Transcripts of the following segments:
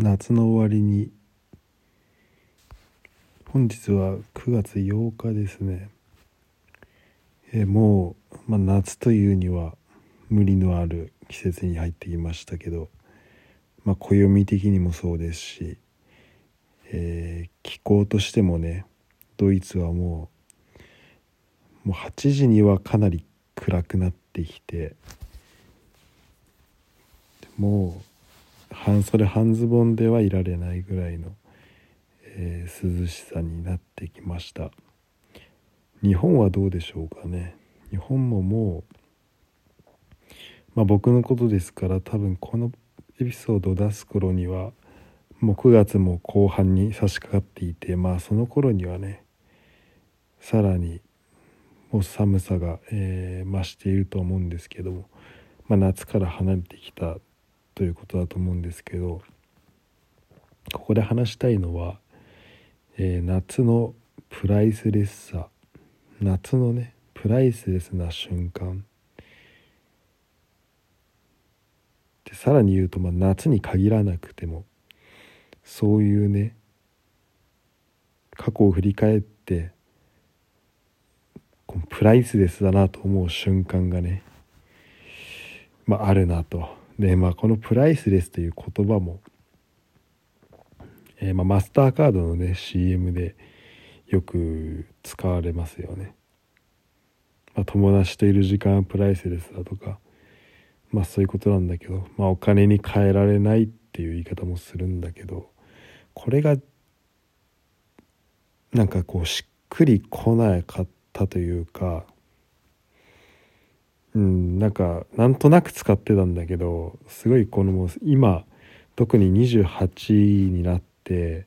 夏の終わりに。本日は9月8日ですね。えもう、まあ、夏というには無理のある季節に入ってきましたけど、まあ、暦的にもそうですし、えー、気候としてもねドイツはもうもう8時にはかなり暗くなってきてもう半袖半ズボンではいられないぐらいの、えー、涼しさになってきました。日本はどうでしょうかね。日本ももうまあ僕のことですから多分このエピソードを出す頃にはもう9月も後半に差し掛かっていてまあその頃にはねさらにもう寒さが、えー、増していると思うんですけども、まあ、夏から離れてきたということだと思うんですけどここで話したいのは、えー、夏のプライスレスさ夏のねプライスレスな瞬間でさらに言うと、まあ、夏に限らなくてもそういうね過去を振り返ってこのプライスレスだなと思う瞬間がね、まあ、あるなと。で、まあ、このプライスレスという言葉も、えー、まあ、マスターカードのね CM でよく使われますよね。まあ、友達といる時間はプライスレスだとか、まあそういうことなんだけど、まあお金に換えられないっていう言い方もするんだけど、これがなんかこうしっくりこなかったというか、うん、なんかなんとなく使ってたんだけどすごいこのもう今特に28になって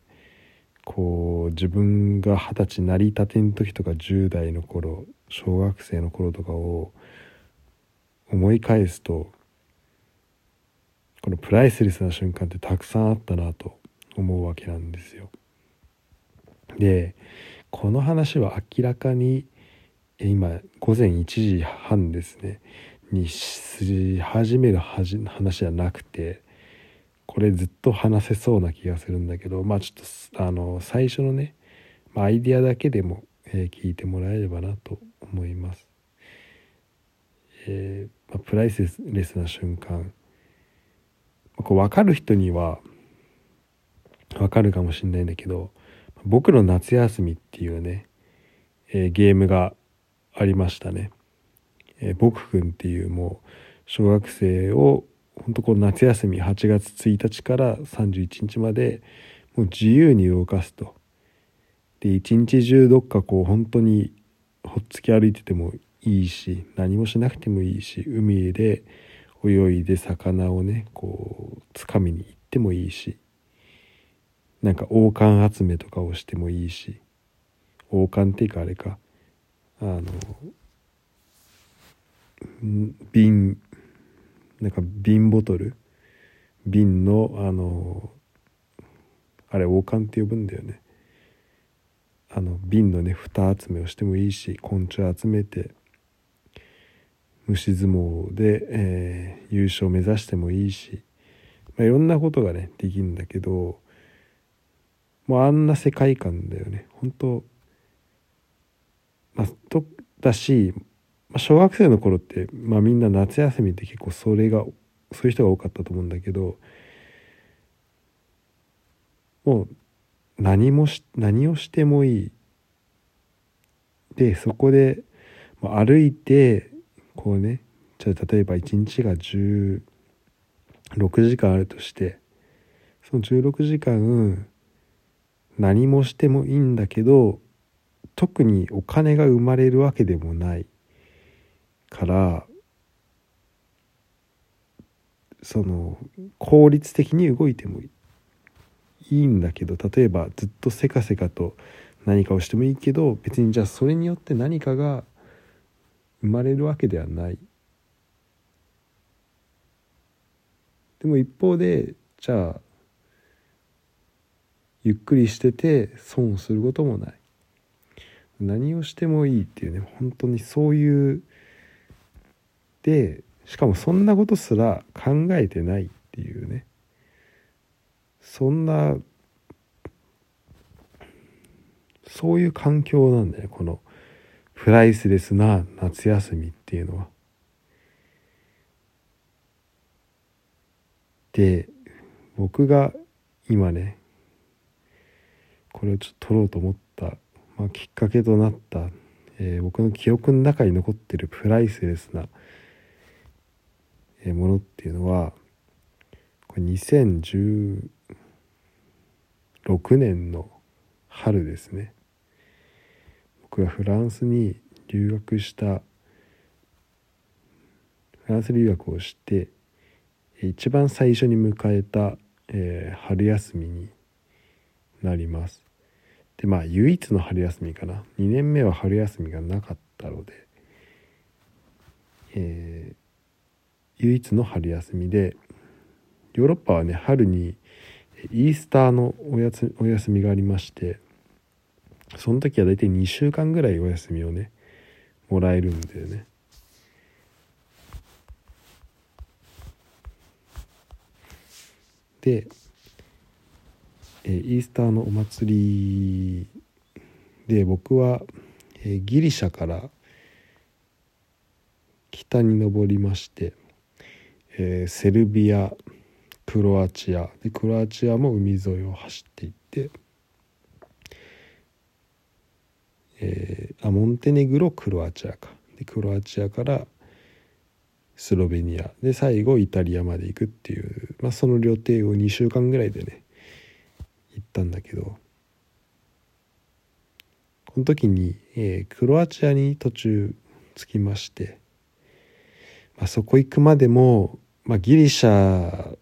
こう自分が二十歳成り立ての時とか10代の頃小学生の頃とかを思い返すとこのプライスレスな瞬間ってたくさんあったなと思うわけなんですよ。でこの話は明らかに今午前1時半ですねにし始める話じゃなくてこれずっと話せそうな気がするんだけどまあちょっとあの最初のね、まあ、アイディアだけでも、えー、聞いてもらえればなと思います。えー、まあ、プライスレスな瞬間こう分かる人には分かるかもしれないんだけど「僕の夏休み」っていうね、えー、ゲームがありましたね。えー、僕くんっていうもう小学生を本当こう夏休み8月1日から31日までもう自由に動かすと。で一日中どっかこう本当にほっつき歩いててもいいし何もしなくてもいいし海で泳いで魚をねこうつかみに行ってもいいしなんか王冠集めとかをしてもいいし王冠っていうかあれかあの瓶なんか瓶ボトル？瓶のあのあれ王冠って呼ぶんだよね。あの瓶のね蓋集めをしてもいいし昆虫集めて虫相撲で、えー、優勝目指してもいいし、まあ、いろんなことがねできるんだけどもうあんな世界観だよね。本当まあ、とだし、まあ、小学生の頃って、まあ、みんな夏休みって結構それがそういう人が多かったと思うんだけどもう何もし何をしてもいい。でそこで、まあ、歩いてこうねじゃあ例えば1日が16時間あるとしてその16時間何もしてもいいんだけど特にお金が生まれるわけでもないからその効率的に動いてもいいんだけど例えばずっとせかせかと何かをしてもいいけど別にじゃあそれによって何かが生まれるわけではない。でも一方でじゃあゆっくりしてて損をすることもない。何をしてもいいっていうね本当にそういうでしかもそんなことすら考えてないっていうねそんなそういう環境なんだよこのプライスレスな夏休みっていうのは。で僕が今ねこれをちょっと撮ろうと思った、まあ、きっかけとなった、えー、僕の記憶の中に残ってるプライスレスな、えものっていうのはこれ2016年の春ですね。僕がフランスに留学したフランス留学をして一番最初に迎えた、えー、春休みになります。でまあ唯一の春休みかな。2年目は春休みがなかったので、えー、唯一の春休みでヨーロッパはね春にイースターのおやつお休みがありましてその時は大体2週間ぐらいお休みをねもらえるんだよね。で、え、イースターのお祭りで僕は、え、ギリシャから北に登りまして、え、セルビアクロアチアでクロアチアも海沿いを走っていって、えー、あモンテネグロクロアチアか。でクロアチアからスロベニア。で最後イタリアまで行くっていう、まあ、その旅程を2週間ぐらいでね行ったんだけどこの時に、えー、クロアチアに途中着きまして、まあ、そこ行くまでも、まあ、ギリシャ、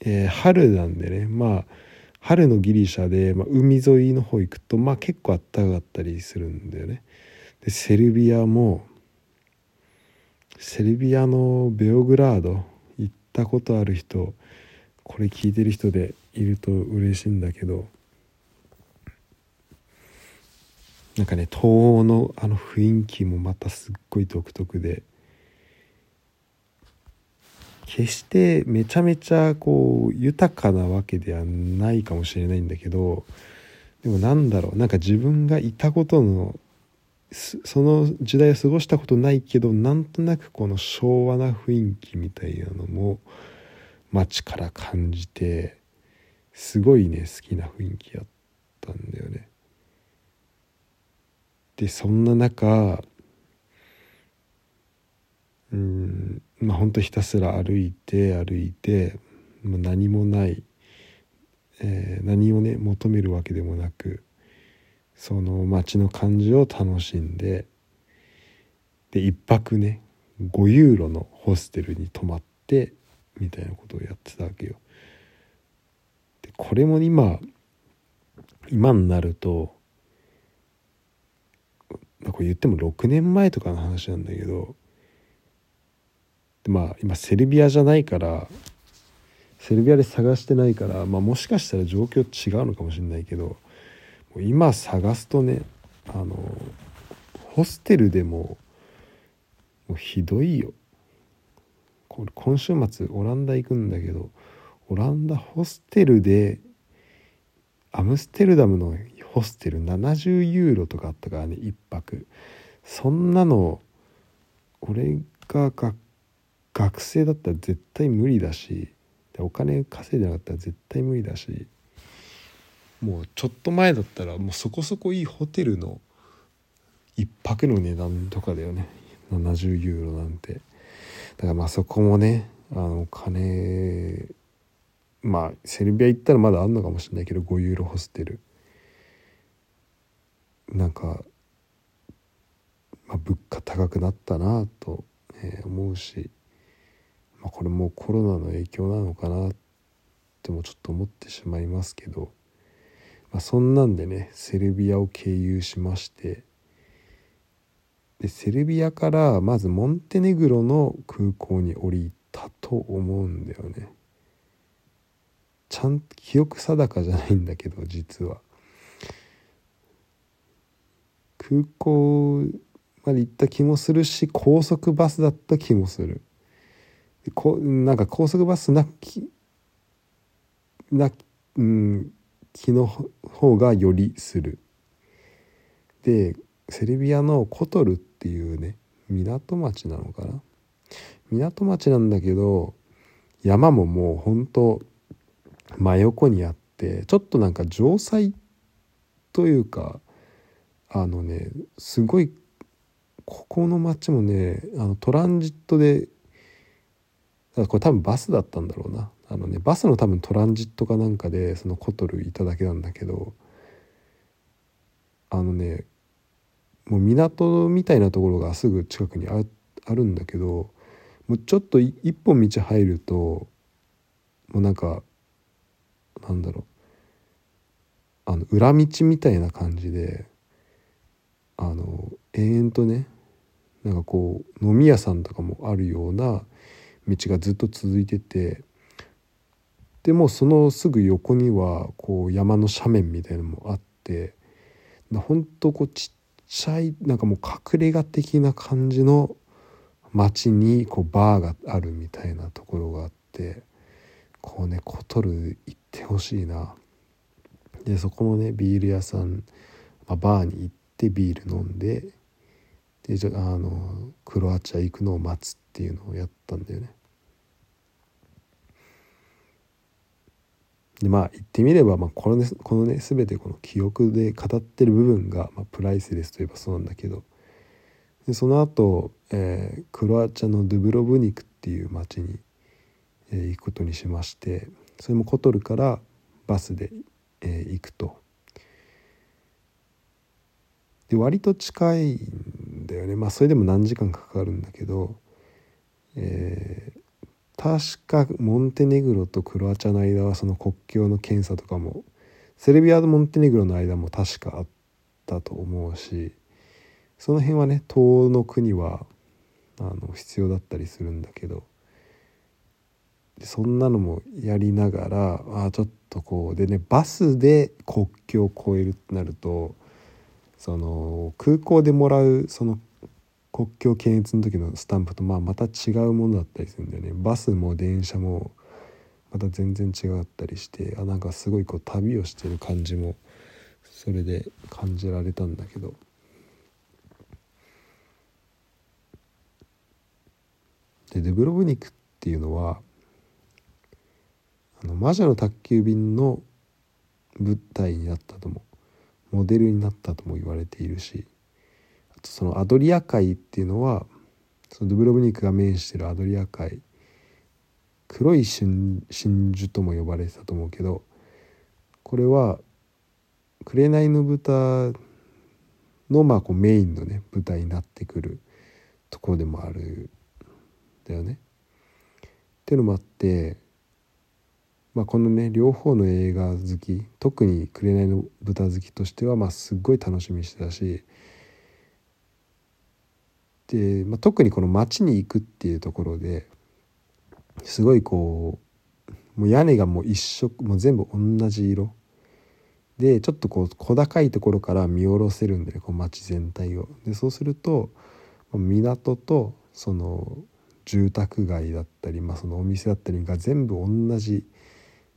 えー、春なんでねまあ春のギリシャで、まあ、海沿いの方行くと、まあ、結構あったかかったりするんだよね。でセルビアもセルビアのベオグラード行ったことある人これ聞いてる人でいると嬉しいんだけどなんかね東欧のあの雰囲気もまたすっごい独特で決してめちゃめちゃこう豊かなわけではないかもしれないんだけどでもなんだろうなんか自分がいたことのその時代を過ごしたことないけどなんとなくこの昭和な雰囲気みたいなのも街から感じてすごいね好きな雰囲気やったんだよね。でそんな中うんまあほんとひたすら歩いて歩いて、まあ、何もない、えー、何をね求めるわけでもなくその街の感じを楽しんでで1泊ね5ユーロのホステルに泊まってみたいなことをやってたわけよ。これも今今になるとこれ言っても6年前とかの話なんだけどまあ今セルビアじゃないからセルビアで探してないから、まあ、もしかしたら状況違うのかもしれないけど今探すとねあのホステルでももうひどいよ。今週末オランダ行くんだけどオランダホステルでアムステルダムのホステル70ユーロとかあったからね1泊。そんなの俺が学生だったら絶対無理だしお金稼いでなかったら絶対無理だしもうちょっと前だったらもうそこそこいいホテルの1泊の値段とかだよね。70ユーロなんて。だからまあそこもねあの金まあセルビア行ったらまだあんのかもしれないけど5ユーロホステル。なんか、まあ、物価高くなったなと、え思うし、まあ、これもコロナの影響なのかなってもちょっと思ってしまいますけどまあ、そんなんでねセルビアを経由しましてでセルビアからまずモンテネグロの空港に降りたと思うんだよね。ちゃんと記憶定かじゃないんだけど 実は。空港まで行った気もするし高速バスだった気もする。こなんか高速バスなきな、うん、気の方がよりする。でセルビアのコトルっていうね港町なのかな？港町なんだけど山ももうほんと真横にあってちょっとなんか城塞というかあのねすごいここの町もねあのトランジットでこれ多分バスだったんだろうな。あのねバスの多分トランジットかなんかでそのコトルいただけなんだけどあのねもう港みたいなところがすぐ近くにあるんだけどもうちょっと一本道入るともうなんかなんだろう。あの裏道みたいな感じであの延々とねなんかこう飲み屋さんとかもあるような道がずっと続いててでもそのすぐ横にはこう山の斜面みたいなのもあってほんとこうちっちゃいなんかもう隠れ家的な感じの街にこうバーがあるみたいなところがあってこうねコトル行ってほしいな。でそこのねビール屋さん、まあ、バーに行ってビール飲んででじゃあのクロアチア行くのを待つっていうのをやったんだよね。でまあ言ってみれば、まあ、このねこのね全てこの記憶で語ってる部分が、まあ、プライスレスといえばそうなんだけど。でその後、えー、クロアチアのドゥブロブニクっていう町に、えー、行くことにしまして。それもコトルからバスで、えー、行くと。で割と近いんだよねまあそれでも何時間かかるんだけど、えー、確かモンテネグロとクロアチアの間はその国境の検査とかもセルビアとモンテネグロの間も確かあったと思うしその辺はね東の国はあの必要だったりするんだけどそんなのもやりながらあちょっとこうでねバスで国境を越えるってなるとその空港でもらうその国境検閲の時のスタンプとまあまた違うものだったりするんだよね。バスも電車もまた全然違ったりしてあなんかすごいこう旅をしてる感じもそれで感じられたんだけど。でデブロブニクっていうのはあの魔女の宅急便の舞台になったともモデルになったとも言われているしあとそのアドリア海っていうのはそのドゥブロブニクが面してるアドリア海黒い真珠とも呼ばれてたと思うけどこれは「紅の豚」のまあこうメインのね舞台になってくるところでもあるだよね。っていうのもあって、まあ、このね両方の映画好き特に「紅の豚」好きとしてはまあすっごい楽しみにしてたしで、まあ、特にこの街に行くっていうところですごいこうもう屋根がもう一色もう全部同じ色でちょっとこう小高いところから見下ろせるんでねこう街全体を。でそうすると港とその住宅街だったり、まあ、そのお店だったりが全部同じ、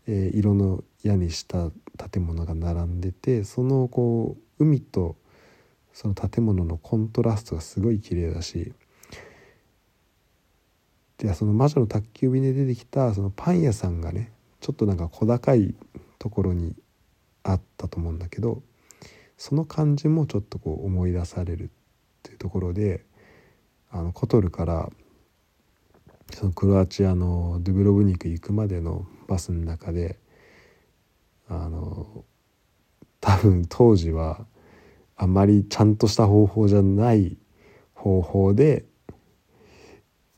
え色の屋にした建物が並んでてそのこう海とその建物のコントラストがすごい綺麗だしでその魔女の宅急便で出てきたそのパン屋さんがねちょっとなんか小高いところにあったと思うんだけどその感じもちょっとこう思い出されるっていうところであのコトルからそのクロアチアのドゥブロブニク行くまでのバスの中であの多分当時はあまりちゃんとした方法じゃない方法で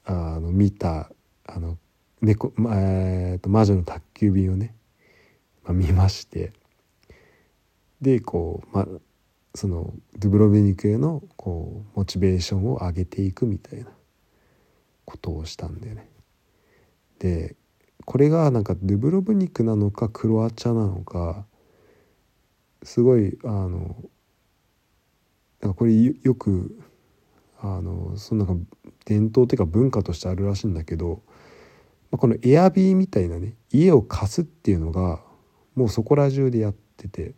あの見たあの猫、えー、と魔女の宅急便をね、まあ、見ましてでこう、まあ、そのドゥブロベニクへのこうモチベーションを上げていくみたいなことをしたんだよね。でこれがなんかドゥブロブニクなのかクロアチアなのかすごいあのなんかこれよくあのそのなんか伝統っていうか文化としてあるらしいんだけど、まあ、このエアビーみたいなね家を貸すっていうのがもうそこら中でやってて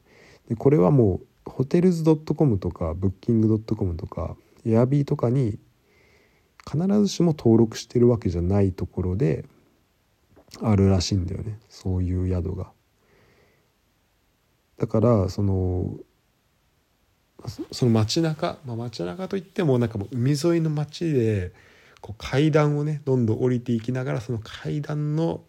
でこれはもうホテルズ .com とかブッキング .com とかエアビーとかに必ずしも登録してるわけじゃないところであるらしいんだよねそういう宿が。だからそのその街中、まあ、街中といってもなんかもう海沿いの街でこう階段をねどんどん降りていきながらその階段の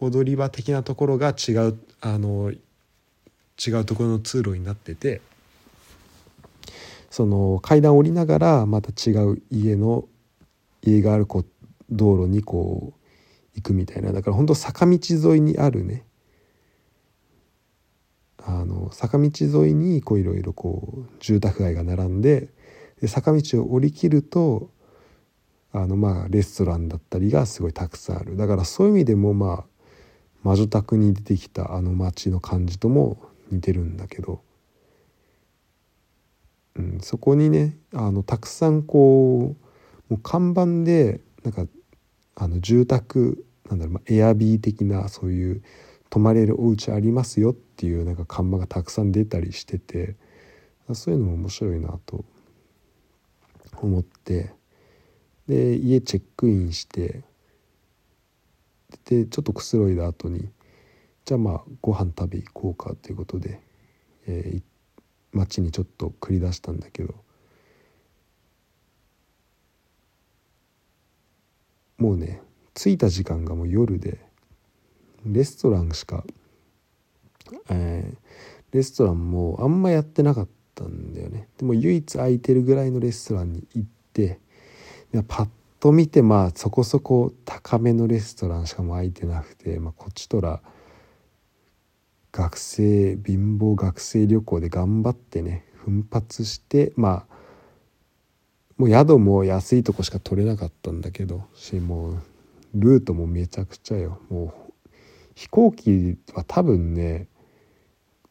踊り場的なところが違うあの違うところの通路になっててその階段降りながらまた違う家の家があるこう道路にこう行くみたいな。だから本当坂道沿いにあるね。あの坂道沿いにこういろいろこう住宅街が並んでで坂道を降りきるとあのまあレストランだったりがすごいたくさんある。だからそういう意味でもまあ魔女宅に出てきたあの街の感じとも似てるんだけど、うん、そこにねあのたくさんこうもう看板でなんかあの住宅なんだろう、まあ、エアビー的なそういう泊まれるお家ありますよっていうなんか看板がたくさん出たりしててそういうのも面白いなと思ってで家チェックインしてでちょっとくつろいだ後にじゃあまあご飯食べ行こうかということで、えー、街にちょっと繰り出したんだけどもうね着いた時間がもう夜でレストランしか、えー、レストランもあんまやってなかったんだよね。でも唯一空いてるぐらいのレストランに行ってパッと見てまあそこそこ高めのレストランしかも空いてなくて、まあ、こっちとら学生貧乏学生旅行で頑張ってね奮発してまあもう宿も安いとこしか取れなかったんだけどしもうルートもめちゃくちゃよ。もう飛行機は多分ね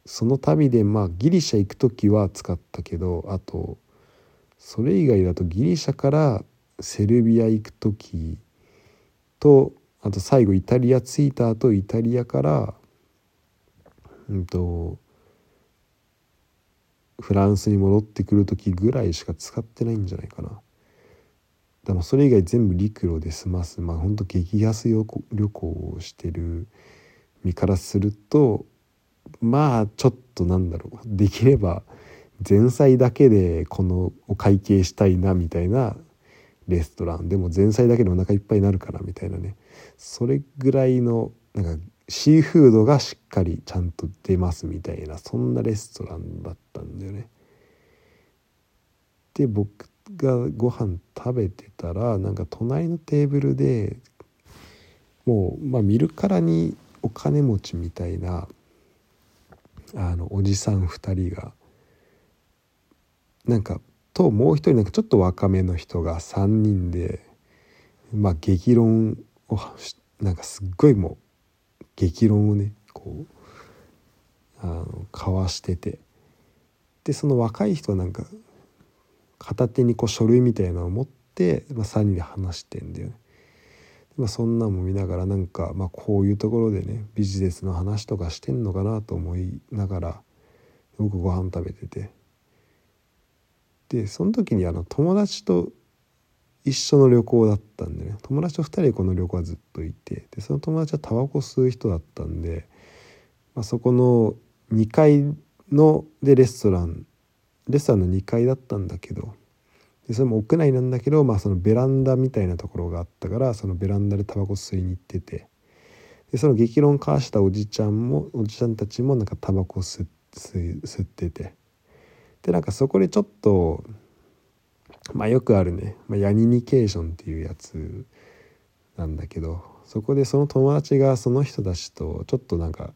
その旅でまあギリシャ行く時は使ったけどあとそれ以外だとギリシャからセルビア行く時とあと最後イタリア着いた後イタリアからうんとフランスに戻ってくる時ぐらいしか使ってないんじゃないかな。でもそれ以外全部陸路で済ます。まあほんと激安旅行をしてる身からするとまあちょっとなんだろう。できれば前菜だけでこのお会計したいなみたいなレストラン。でも前菜だけでお腹いっぱいになるからみたいなね。それぐらいのなんかシーフードがしっかりちゃんと出ますみたいなそんなレストランだったんだよね。で僕がご飯食べてたらなんか隣のテーブルでもうまあ見るからにお金持ちみたいなあのおじさん2人がなんかともう一人なんかちょっと若めの人が3人でまあ激論をなんかすっごいもう激論をねこうあの交わしててでその若い人はなんか片手にこう書類みたいなのを持って、まあ、3人で話してんだよね。まあ、そんなんも見ながらなんか、まあ、こういうところでねビジネスの話とかしてんのかなと思いながら僕ご飯食べててでその時にあの友達と一緒の旅行だったんでね。友達と2人でこの旅行はずっといて。でその友達はタバコ吸う人だったんで、まあ、そこの2階のでレストランレストランの2階だったんだけどでそれも屋内なんだけど、まあ、そのベランダみたいなところがあったからそのベランダでタバコ吸いに行ってて。でその激論交わしたおじちゃんもおじちゃんたちもなんかタバコ吸ってて。でなんかそこでちょっとまあよくあるね、まあ、ヤニニケーションっていうやつなんだけどそこでその友達がその人たちとちょっとなんか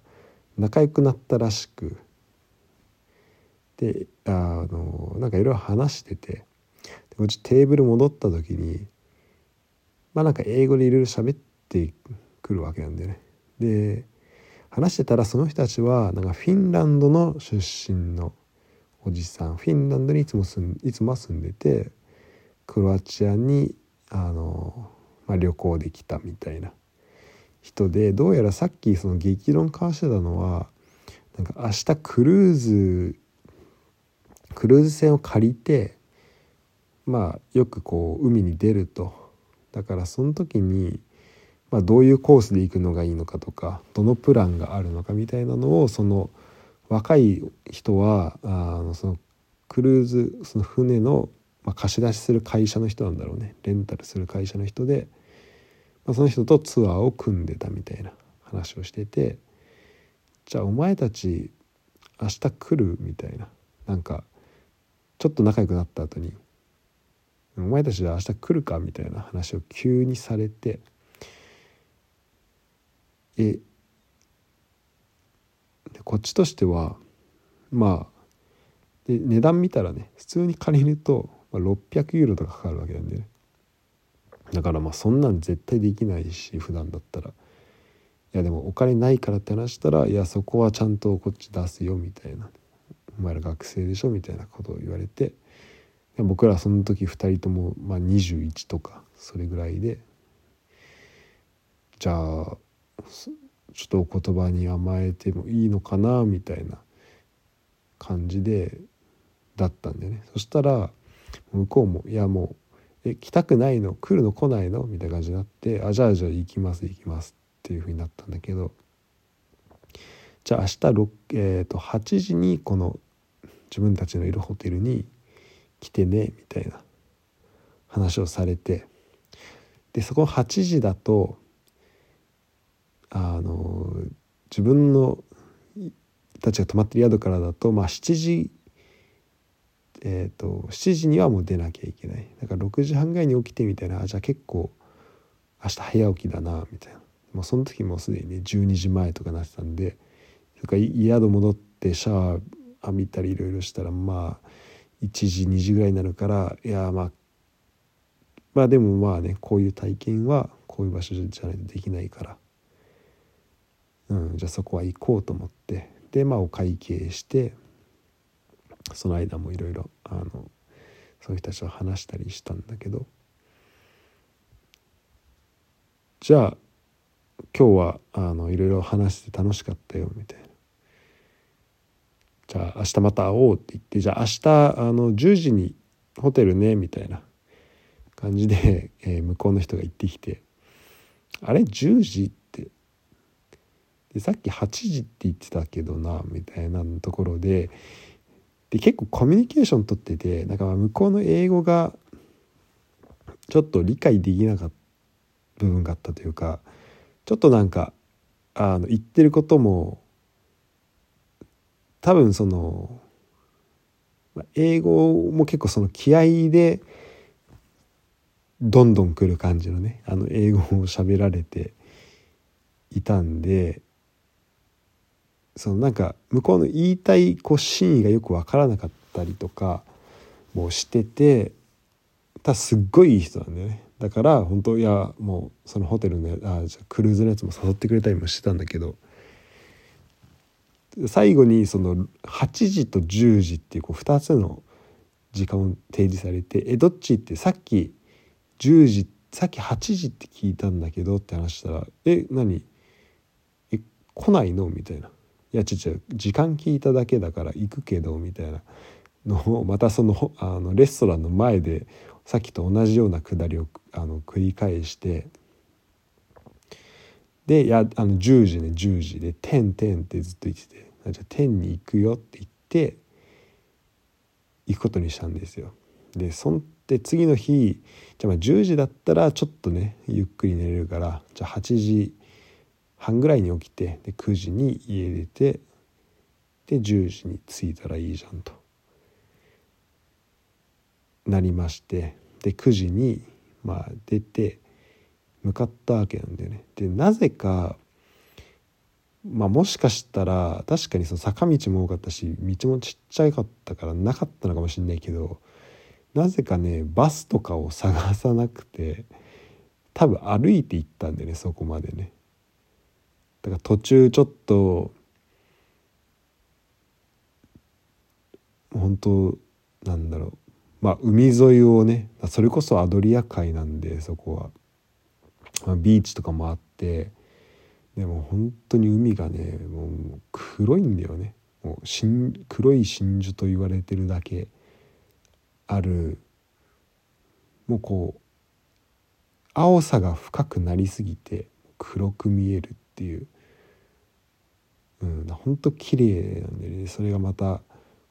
仲良くなったらしくであのなんかいろいろ話しててうちテーブル戻った時にまあなんか英語でいろいろ喋ってくるわけなんだよね。で話してたらその人たちはなんかフィンランドの出身のおじさんフィンランドにいつも住んいつも住んでてクロアチアにあの、まあ、旅行できたみたいな人でどうやらさっきその激論交わしてたのはなんか明日クルーズクルーズ船を借りてまあよくこう海に出ると。だからその時に、まあ、どういうコースで行くのがいいのかとかどのプランがあるのかみたいなのをその若い人はあのそのクルーズその船の、まあ、貸し出しする会社の人なんだろうねレンタルする会社の人で、まあ、その人とツアーを組んでたみたいな話をしててじゃあお前たち明日来るみたいななんかちょっと仲良くなった後に「お前たちは明日来るか?」みたいな話を急にされてえでこっちとしてはまあで値段見たらね普通に借りると、まあ、600ユーロとかかかるわけなんでね。だからまあそんなん絶対できないし普段だったら。いやでもお金ないからって話したらいやそこはちゃんとこっち出すよみたいな。お前ら学生でしょ？みたいなことを言われて。僕らその時2人ともまあ21とかそれぐらいで。じゃあちょっとお言葉に甘えてもいいのかな？みたいな感じでだったんでね。そしたら向こうも「いやもうえ来たくないの来るの来ないの?」みたいな感じになって「あじゃあじゃあ行きます行きます」っていうふうになったんだけどじゃあ明日、えー、と8時にこの自分たちのいるホテルに来てねみたいな話をされてでそこの8時だとあの自分のたちが泊まってる宿からだと、まあ、7時えーと、7時にはもう出なきゃいけない。だから6時半ぐらいに起きてみたいな。あじゃあ結構明日早起きだなみたいな。もうその時もうすでにね12時前とかなってたんでそれから宿戻ってシャワー浴びたりいろいろしたらまあ1時2時ぐらいになるからいやまあまあでもまあねこういう体験はこういう場所じゃないとできないから。うん、じゃあそこは行こうと思って。でまあお会計してその間もいろいろあのそういう人たちと話したりしたんだけどじゃあ今日はあのいろいろ話して楽しかったよみたいな。じゃあ明日また会おうって言ってじゃあ明日あの10時にホテルねみたいな感じで、えー、向こうの人が行ってきてあれ10時でさっき8時って言ってたけどなみたいなところでで結構コミュニケーション取っててなんか向こうの英語がちょっと理解できなかった部分があったというかちょっとなんかあの言ってることも多分その英語も結構その気合でどんどん来る感じのねあの英語を喋られていたんでそのなんか向こうの言いたいこう真意がよく分からなかったりとかもしててたすっごいいい人なんだよねだから本当いやもうそのホテルのあじゃクルーズのやつも誘ってくれたりもしてたんだけど最後にその8時と10時っていうこう2つの時間を提示されて「えどっち?」ってさっき10時さっき8時って聞いたんだけどって話したら「え何？え来ないの?」みたいな。いやちょちょ時間聞いただけだから行くけどみたいなのをまたその あのレストランの前でさっきと同じようなくだりをあの繰り返してでやあの10時ね10時で「てんてん」ってずっと言ってて「じゃあ天に行くよ」って言って行くことにしたんですよ。でそんで次の日じゃあまあ10時だったらちょっとねゆっくり寝れるからじゃあ8時半ぐらいに起きてで9時に家出てで10時に着いたらいいじゃんとなりましてで9時にまあ出て向かったわけなんだよね。でなぜかまあもしかしたら確かにその坂道も多かったし道もちっちゃかったからなかったのかもしれないけどなぜかねバスとかを探さなくて多分歩いて行ったんでねそこまでね。だから途中ちょっと本当なんだろう。まあ海沿いをねそれこそアドリア海なんでそこは、まあ、ビーチとかもあってでも本当に海がねもう黒いんだよね。もう黒い真珠と言われてるだけ。ある。もうこう青さが深くなりすぎて黒く見えるっていう。うんほんと綺麗なんでね。それがまた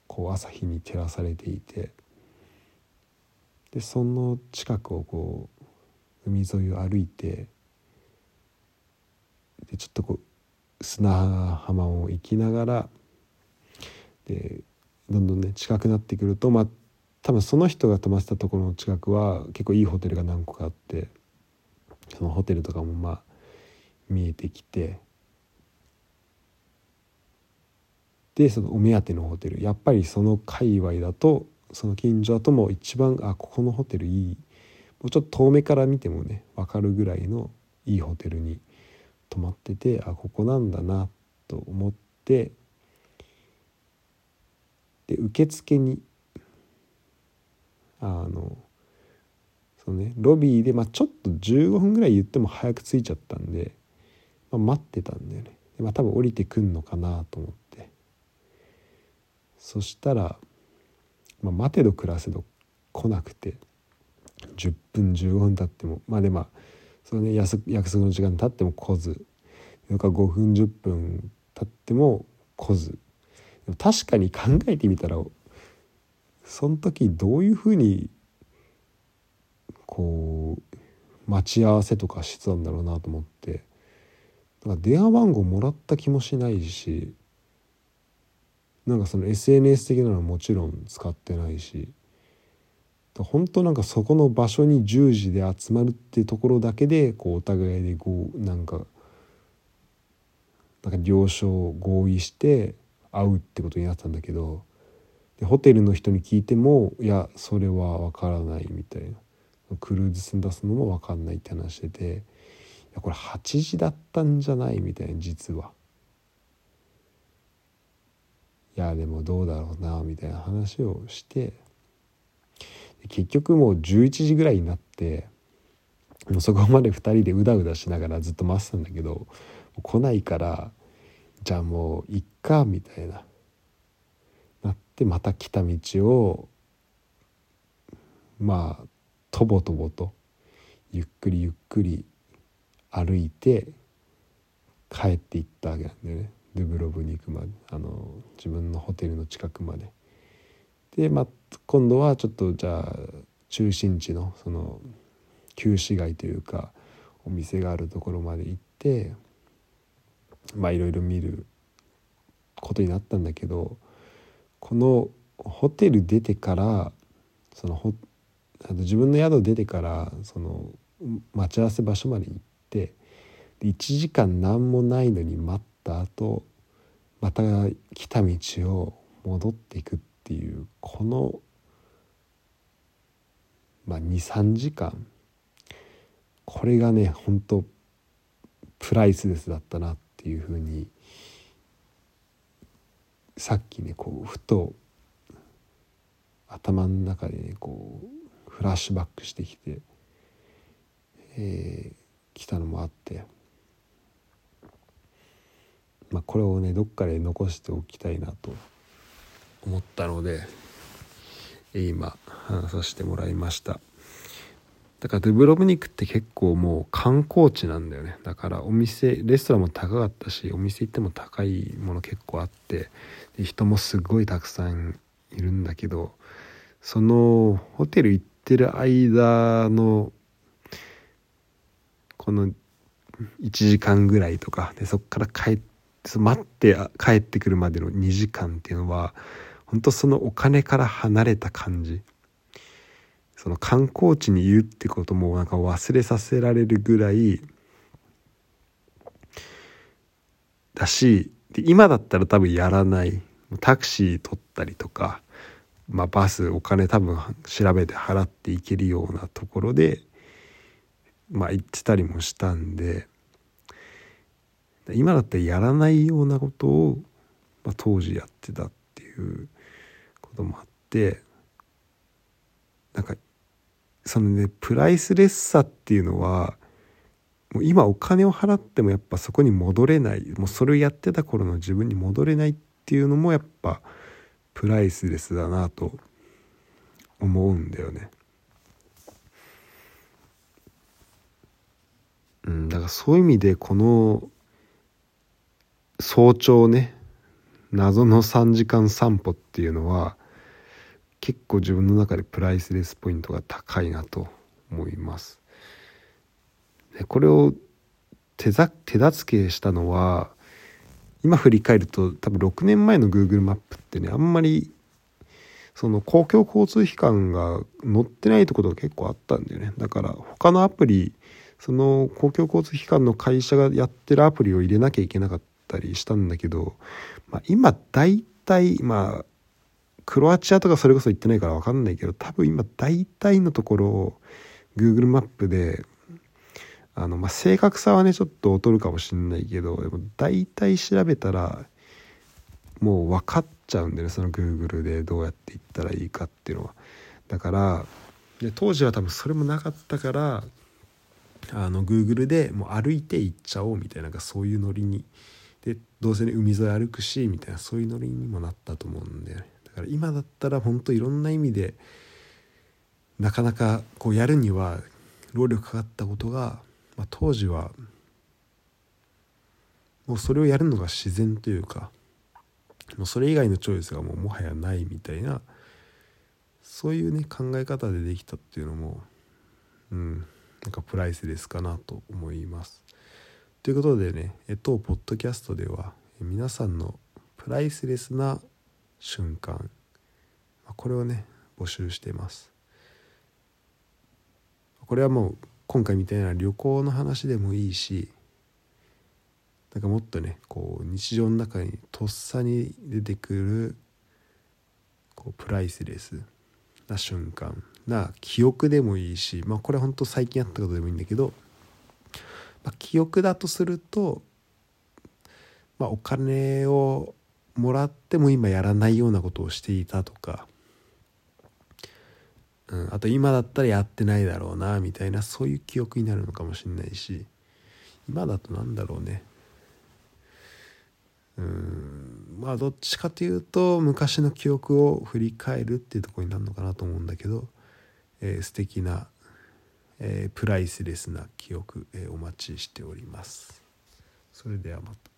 こう朝日に照らされていて。でその近くをこう海沿いを歩いてでちょっとこう砂浜を行きながらでどんどんね近くなってくるとまあ多分その人が泊まってたところの近くは結構いいホテルが何個かあってそのホテルとかもまあ見えてきてでそのお目当てのホテル。やっぱりその界隈だとその近所だとも一番あここのホテルいい。もうちょっと遠目から見てもね分かるぐらいのいいホテルに泊まっててあここなんだなと思ってで受付にあのそのねロビーで、まあ、ちょっと15分ぐらい言っても早く着いちゃったんで、まあ、待ってたんだよね、まあ、多分降りてくんのかなと思って。そしたら、まあ、待てど暮らせど来なくて10分15分経ってもまあでまあそのね約束の時間経っても来ずそれから5分10分経っても来ず確かに考えてみたらその時どういうふうにこう待ち合わせとかしてたんだろうなと思ってなんか電話番号もらった気もしないしなんかその SNS 的なのはもちろん使ってないし本当なんかそこの場所に10時で集まるっていうところだけでこうお互いでこうなんかなんか了承合意して会うってことになったんだけどでホテルの人に聞いてもいやそれは分からないみたいなクルーズ船出すのも分かんないって話してていやこれ8時だったんじゃないみたいな実は。いやでもどうだろうなみたいな話をして結局もう11時ぐらいになってもうそこまで2人でうだうだしながらずっと待ってたんだけど来ないからじゃあもういっかみたいな。なってまた来た道をまあとぼとぼとゆっくりゆっくり歩いて帰っていったわけなんだよね。ドゥブロブに行くまであの自分のホテルの近くまで。で、まあ、今度はちょっとじゃあ中心地のその旧市街というかお店があるところまで行ってまあいろいろ見ることになったんだけどこのホテル出てからそのホあと自分の宿出てからその待ち合わせ場所まで行って1時間何もないのに待った後また来た道を戻っていくっていうこの、まあ、23時間。これがね本当プライスレスだったなっていうふうにさっきねこうふと頭の中でねこうフラッシュバックしてきて、えー、来たのもあって、まあ、これをねどっかで残しておきたいなと思ったので今話させてもらいました。だからドゥブロブニクって結構もう観光地なんだよね。だからお店レストランも高かったしお店行っても高いもの結構あってで人もすごいたくさんいるんだけどそのホテル行ってる間のこの1時間ぐらいとかでそこから帰って待って帰ってくるまでの2時間っていうのは本当そのお金から離れた感じ。その観光地にいるってこともなんか忘れさせられるぐらいだしで今だったら多分やらない。タクシー取ったりとかまあ、バスお金多分調べて払っていけるようなところで、まあ、行ってたりもしたんで今だったらやらないようなことを、まあ、当時やってたっていうこともあってなんかそのねプライスレスさっていうのはもう今お金を払ってもやっぱそこに戻れないもうそれをやってた頃の自分に戻れないっていうのもやっぱプライスレスだなと思うんだよね。うん、だからそういう意味でこの早朝ね謎の3時間散歩っていうのは結構自分の中でプライスレスポイントが高いなと思います。これを手ざ手助けしたのは今振り返ると多分6年前の Google マップってねあんまりその公共交通機関が載ってないところが結構あったんだよねだから他のアプリその公共交通機関の会社がやってるアプリを入れなきゃいけなかったたりしたんだけど、まあ、今大体まあクロアチアとかそれこそ行ってないから分かんないけど多分今大体のところを Google マップであの、まあ、正確さはねちょっと劣るかもしんないけどでも大体調べたらもう分かっちゃうんだよねその Google でどうやって行ったらいいかっていうのは。だからで当時は多分それもなかったからあの Google でもう歩いて行っちゃおうみたいななんかそういうノリにでどうせね海沿い歩くしみたいなそういうノリにもなったと思うんだよねだから今だったら本当いろんな意味でなかなかこうやるには労力かかったことが、まあ、当時はもうそれをやるのが自然というかもうそれ以外のチョイスがもうもはやないみたいなそういうね考え方でできたっていうのもうんなんかプライスレスかなと思います。ということでね当ポッドキャストでは皆さんのプライスレスな瞬間これをね募集しています。これはもう今回みたいな旅行の話でもいいしなんかもっとねこう日常の中にとっさに出てくるこうプライスレスな瞬間な記憶でもいいし、まあ、これ本当最近あったことでもいいんだけど、まあ、記憶だとすると、まあ、お金をもらっても今やらないようなことをしていたとか、うん、あと今だったらやってないだろうなみたいなそういう記憶になるのかもしれないし今だとなんだろうね。うんまあどっちかというと昔の記憶を振り返るっていうとこになるのかなと思うんだけどえー、素敵な、えー、プライスレスな記憶、えー、お待ちしております。それではまた。